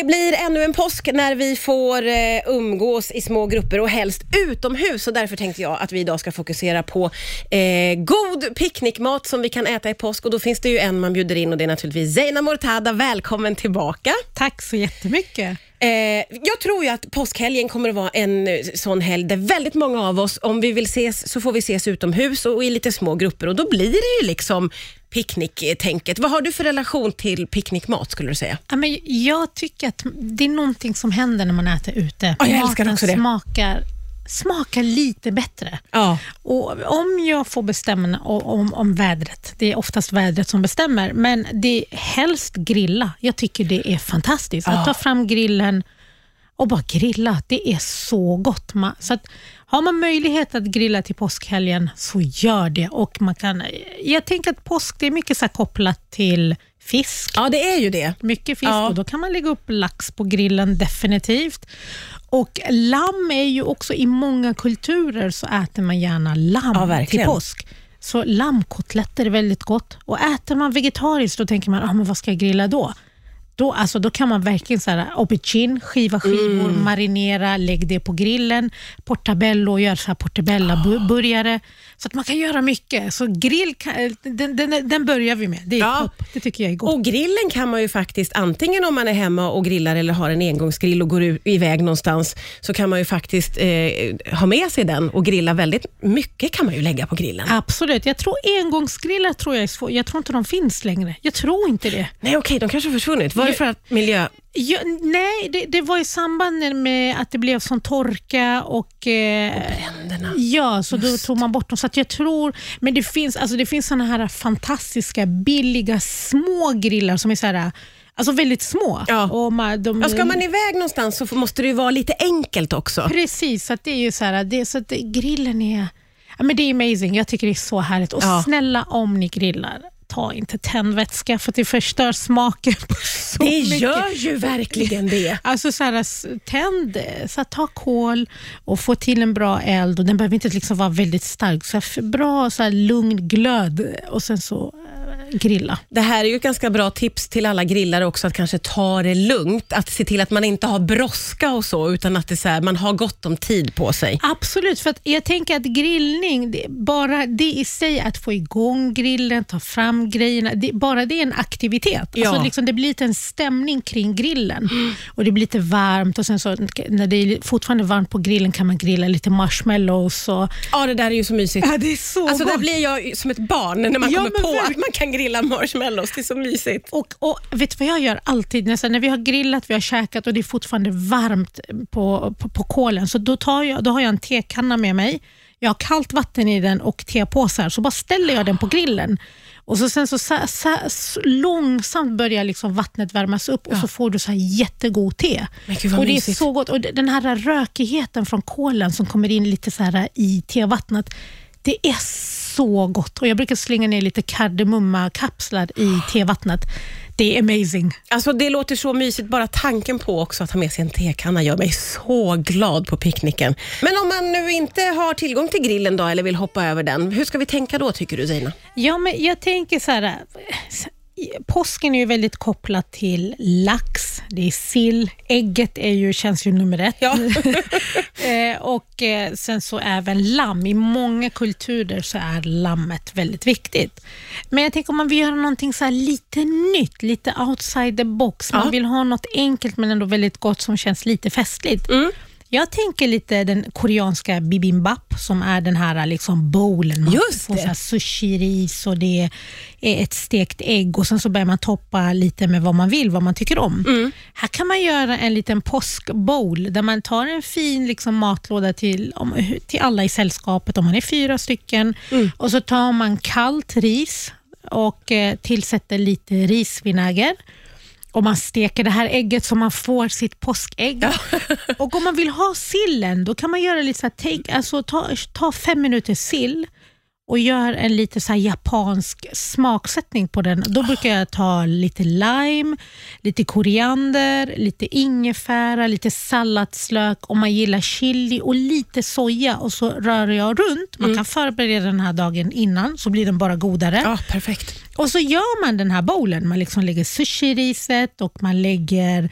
Det blir ännu en påsk när vi får eh, umgås i små grupper och helst utomhus. Och därför tänkte jag att vi idag ska fokusera på eh, god picknickmat som vi kan äta i påsk. Och då finns det ju en man bjuder in och det är naturligtvis Zeina Mortada. Välkommen tillbaka. Tack så jättemycket. Eh, jag tror ju att påskhelgen kommer att vara en eh, sån helg där väldigt många av oss, om vi vill ses, så får vi ses utomhus och i lite små grupper och då blir det ju liksom picknicktänket. Vad har du för relation till picknickmat skulle du säga? Ja, men jag tycker att det är någonting som händer när man äter ute. Ja, jag älskar också det. Smakar, smakar lite bättre. Ja. Och om jag får bestämma om, om vädret, det är oftast vädret som bestämmer, men det är helst grilla. Jag tycker det är fantastiskt. Att ta fram grillen och bara grilla, det är så gott. Så att, har man möjlighet att grilla till påskhelgen, så gör det. Och man kan, jag tänker att påsk det är mycket så kopplat till fisk. ja, det är ju det. Mycket fisk Ja. och då kan man lägga upp lax på grillen definitivt. Och Lamm är ju också, i många kulturer så äter man gärna lamm Ja, till påsk. Så lammkotletter är väldigt gott. Och äter man vegetariskt då tänker man, ah, men vad ska jag grilla då? Då, alltså, då kan man verkligen så här, aubergine, skiva skivor, Mm. marinera, lägg det på grillen, portabello, gör så här portabella-burgare. Så att man kan göra mycket. Så grill, kan- den, den, den börjar vi med. Det är Ja. Det tycker jag är gott. Och grillen kan man ju faktiskt, antingen om man är hemma och grillar eller har en engångsgrill och går iväg någonstans, så kan man ju faktiskt eh, ha med sig den och grilla väldigt mycket kan man ju lägga på grillen. Absolut. Jag tror engångsgrillar tror jag är svår. Jag tror inte de finns längre. Jag tror inte det. Nej okej, de kanske har försvunnit. Var det för att miljö... Ja, nej, det, det var i samband med att det blev sån torka och... Eh, Bränderna. ja, så då tog man bort dem. Så jag tror... Men det finns, alltså det finns såna här fantastiska, billiga, små grillar som är så här, alltså väldigt små. Ja. Och man, de, Ja, ska man iväg någonstans så måste det ju vara lite enkelt också. Precis, så det är ju så här, det, så att grillen är... Ja, men det är amazing. Jag tycker det är så härligt. Och Ja. snälla, om ni grillar, ta inte tändvätska för att det förstör smaken på så Det mycket. gör ju verkligen det. Alltså så här, tänd, så här, ta kol och få till en bra eld. Och Den behöver inte liksom vara väldigt stark. Så här, bra så här, lugn glöd och sen så grilla. Det här är ju ett ganska bra tips till alla grillare också, att kanske ta det lugnt. Att se till att man inte har brådska och så, utan att det så här, man har gott om tid på sig. Absolut, för jag tänker att grillning, det, bara det i sig, att få igång grillen, ta fram grejerna, det, bara det är en aktivitet. Ja. Alltså liksom, det blir lite en stämning kring grillen och det blir lite varmt och sen så när det är fortfarande varmt på grillen kan man grilla llite marshmallows. Och, Ja, det där är ju så mysigt. ja, det är så Alltså där gott. blir jag som ett barn när man Ja, kommer på verkligen. att man kan grilla marshmallows. Det är så mysigt. Och, och vet du vad jag gör alltid? Nästan, när vi har grillat, vi har käkat och det är fortfarande varmt på, på, på kolen, så då, tar jag, då har jag en tekanna med mig. Jag har kallt vatten i den och tepåsar, så bara ställer jag den på grillen. Och så Sen så, sa- sa- s- långsamt börjar liksom vattnet värmas upp och så får du så här jättegod te. Gud och Det är mysigt. så gott. Och Den här rökigheten från kolen som kommer in lite så här i tevattnet, det är så gott. Och Jag brukar slänga ner lite kardemummakapslar i tevattnet. Det är amazing. Alltså det låter så mysigt, bara tanken på också att ha med sig en tekanna gör mig så glad på picknicken. Men om man nu inte har tillgång till grillen då, eller vill hoppa över den, hur ska vi tänka då tycker du Zeina? Ja, men jag tänker så här. Påsken är ju väldigt kopplat till lax, det är sill, ägget är ju, känns ju nummer ett. Ja. Eh, och eh, sen så även lamm. I många kulturer så är lammet väldigt viktigt. Men jag tänker om man vill göra någonting så här lite nytt, lite outside the box. Man Ja. vill ha något enkelt men ändå väldigt gott som känns lite festligt. Mm. Jag tänker lite den koreanska bibimbap som är den här liksom bowlen. Man Just får det. så sushi-ris och det är ett stekt ägg och sen så börjar man toppa lite med vad man vill, vad man tycker om. Mm. Här kan man göra en liten påskbowl där man tar en fin liksom, matlåda till, om, till alla i sällskapet, om man är fyra stycken. Mm. Och så tar man kallt ris och eh, tillsätter lite risvinäger. Och man steker det här ägget så man får sitt påskägg. Och om man vill ha sillen, då kan man göra lite så här, take, alltså ta, ta fem minuter sill och gör en lite så japansk smaksättning på den. Då brukar jag ta lite lime, lite koriander, lite ingefära, lite salladslök, om man gillar chili och lite soja och så rör jag runt. Man kan förbereda den här dagen innan så blir den bara godare. Ja, perfekt. Och så gör man den här bowlen. Man liksom lägger sushi-riset och man lägger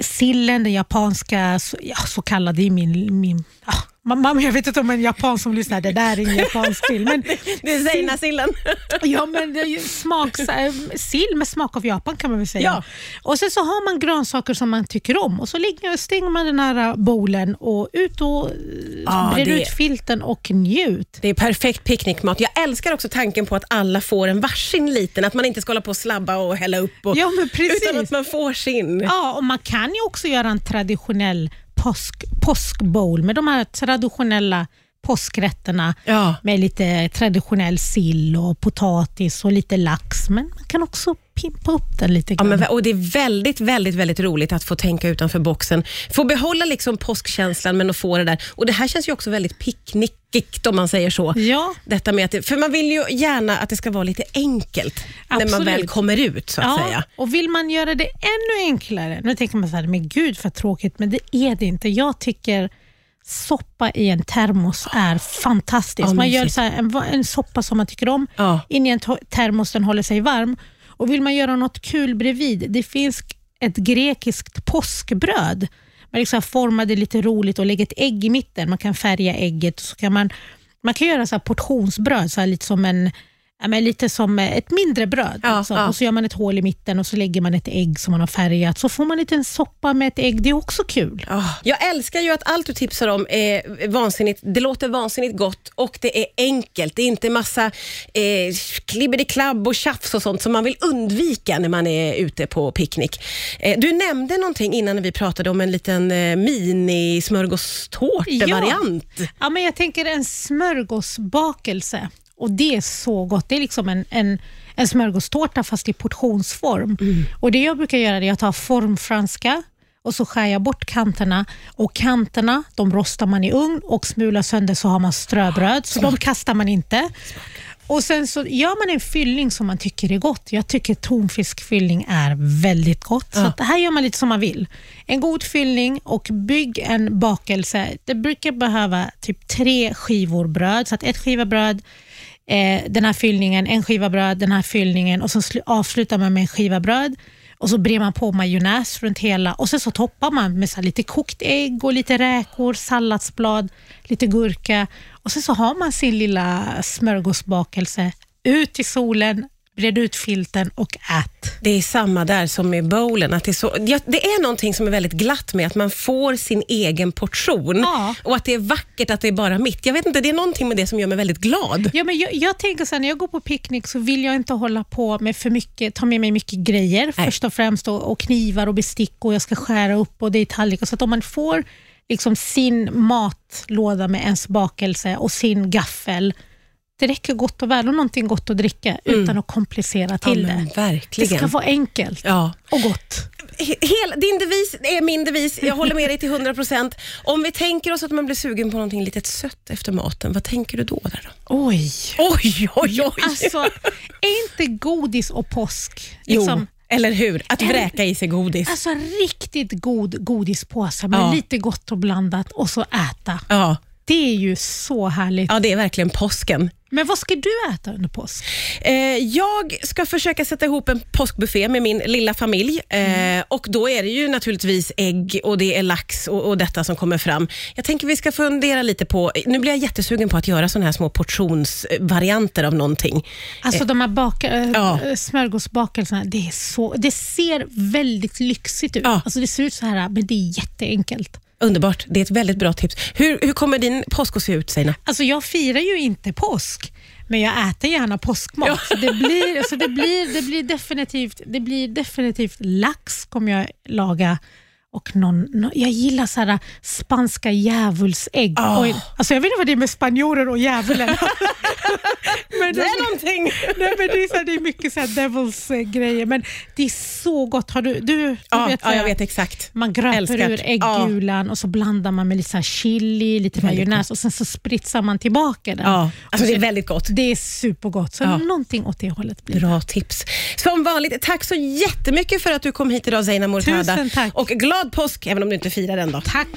sillen, den japanska, så, ja, så kallade i min... min ja, mamma, jag vet inte om en japan som lyssnar, det där är ingen japansk film. Men, Det är Zeina-sillen. ja, men det är ju smaks, äh, sill med smak av Japan kan man väl säga. Ja. Och Sen så har man grönsaker som man tycker om och så ligger, stänger man den här äh, bowlen och ut och äh, Ja, brer ut filten och njut. Det är perfekt picknickmat. Jag älskar också tanken på att alla får en varsin liten, att man inte ska hålla på och slabba och hälla upp. Och, Ja, men precis. Utan att man får sin. Ja, och man kan ju också göra en traditionell påsk, påskbowl med de här traditionella påskrätterna Ja. med lite traditionell sill och potatis och lite lax. Men man kan också pimpa upp den lite Ja, men, och Det är väldigt, väldigt, väldigt roligt att få tänka utanför boxen. Få behålla liksom påskkänslan men att få det där. Och Det här känns ju också väldigt picknickigt om man säger så. Ja. Detta med att det, för man vill ju gärna att det ska vara lite enkelt när man Absolut. väl kommer ut så att säga. Och vill man göra det ännu enklare, nu tänker man så här, men gud vad tråkigt, men det är det inte. Jag tycker soppa i en termos är fantastiskt. Ja, man gör så en, en soppa som man tycker om Ja. in i en termos, den håller sig varm. Och Vill man göra något kul bredvid, det finns ett grekiskt påskbröd. Man liksom formar det lite roligt och lägger ett ägg i mitten. Man kan färga ägget. Så kan man, man kan göra så här portionsbröd, så lite som en Ja, men lite som ett mindre bröd. Ja, liksom. ja. Och så gör man ett hål i mitten och så lägger man ett ägg som man har färgat. Så får man en liten soppa med ett ägg. Det är också kul. Ah, Jag älskar ju att allt du tipsar om är vansinnigt. Det låter vansinnigt gott och det är enkelt. Det är inte massa eh, klibbidi-klabb och tjafs och sånt som man vill undvika när man är ute på picknick. Eh, du nämnde någonting innan när vi pratade om en liten eh, mini-smörgåstårta-variant. Ja, men jag tänker en smörgåsbakelse. Och Det är så gott. Det är liksom en, en, en smörgåstårta fast i portionsform. Och Det jag brukar göra är att jag tar formfranska och så skär jag bort kanterna. Och Kanterna de rostar man i ugn och smular sönder så har man ströbröd. Så de kastar man inte. Och Sen så gör man en fyllning som man tycker är gott. Jag tycker tonfiskfyllning är väldigt gott. Så att det här gör man lite som man vill. En god fyllning och bygg en bakelse. Det brukar behöva typ tre skivor bröd. Så att ett skiva bröd, eh, den här fyllningen, en skiva bröd, den här fyllningen och så avslutar man med en skiva bröd. Och så brer man på majonnäs runt hela och sen så toppar man med så här lite kokt ägg och lite räkor, salladsblad, lite gurka och sen så har man sin lilla smörgåsbakelse. Ut i solen, bred ut filten och ät. Det är samma där som med bowlen. Att det, är så, ja, det är någonting som är väldigt glatt med att man får sin egen portion Ja. och att det är vackert att det är bara mitt. Jag vet inte, det är någonting med det som gör mig väldigt glad. Ja, men jag, jag tänker så här, när jag går på picknick så vill jag inte hålla på med för mycket, ta med mig mycket grejer. Nej. Först och främst och, och knivar och bestick och jag ska skära upp och det är tallrikar. Så att om man får liksom sin matlåda med ens bakelse och sin gaffel, det räcker gott och väl och någonting gott att dricka utan att komplicera till Mm. Ja, det. Det verkligen. ska vara enkelt Ja. och gott. Hel, din devis är min devis. Jag håller med dig till 100%. Om vi tänker oss att man blir sugen på någonting lite sött efter maten, vad tänker du då? Där då? Oj! Oj, oj, oj. Alltså, är inte godis och påsk jo, liksom, eller hur? Att vräka i sig godis. Alltså riktigt god godispåse med Ja. lite gott och blandat och så äta. Ja. Det är ju så härligt. ja, det är verkligen påsken. Men vad ska du äta under påsk? Eh, jag ska försöka sätta ihop en påskbuffé med min lilla familj. Eh, och Då är det ju naturligtvis ägg och det är lax och, och detta som kommer fram. Jag tänker vi ska fundera lite på, nu blir jag jättesugen på att göra såna här små portionsvarianter av någonting. Alltså de här baka, äh, Ja. smörgåsbakelserna, det, är så, det ser väldigt lyxigt ut. Ja. Alltså det ser ut så här, men det är jätteenkelt. Underbart, det är ett väldigt bra tips. Hur, hur kommer din påsk att se ut Seina? Alltså jag firar ju inte påsk, men jag äter gärna påskmat. Så det blir, så det blir, det blir, definitivt, det blir definitivt lax kommer jag laga. Och någon, nå- jag gillar så här spanska djävulsägg. Oj, alltså jag vet inte vad det är med spanjorer och djävulen. men Det är någonting. Nej, men det, är så här, det är mycket så här devils grejer, men det är så gott. Har du, du, du vet, så jag vet exakt. man gröper ur äggulan och så blandar man med lite så chili, lite majonnäs och sen så spritsar man tillbaka den. Ja, alltså det är väldigt gott. det är supergott, så Ja. någonting åt det hållet blir. Bra tips. Som vanligt, tack så jättemycket för att du kom hit idag Zeina Mortada. Tusen tack. Och glad påsk, även om du inte firar den då. Tack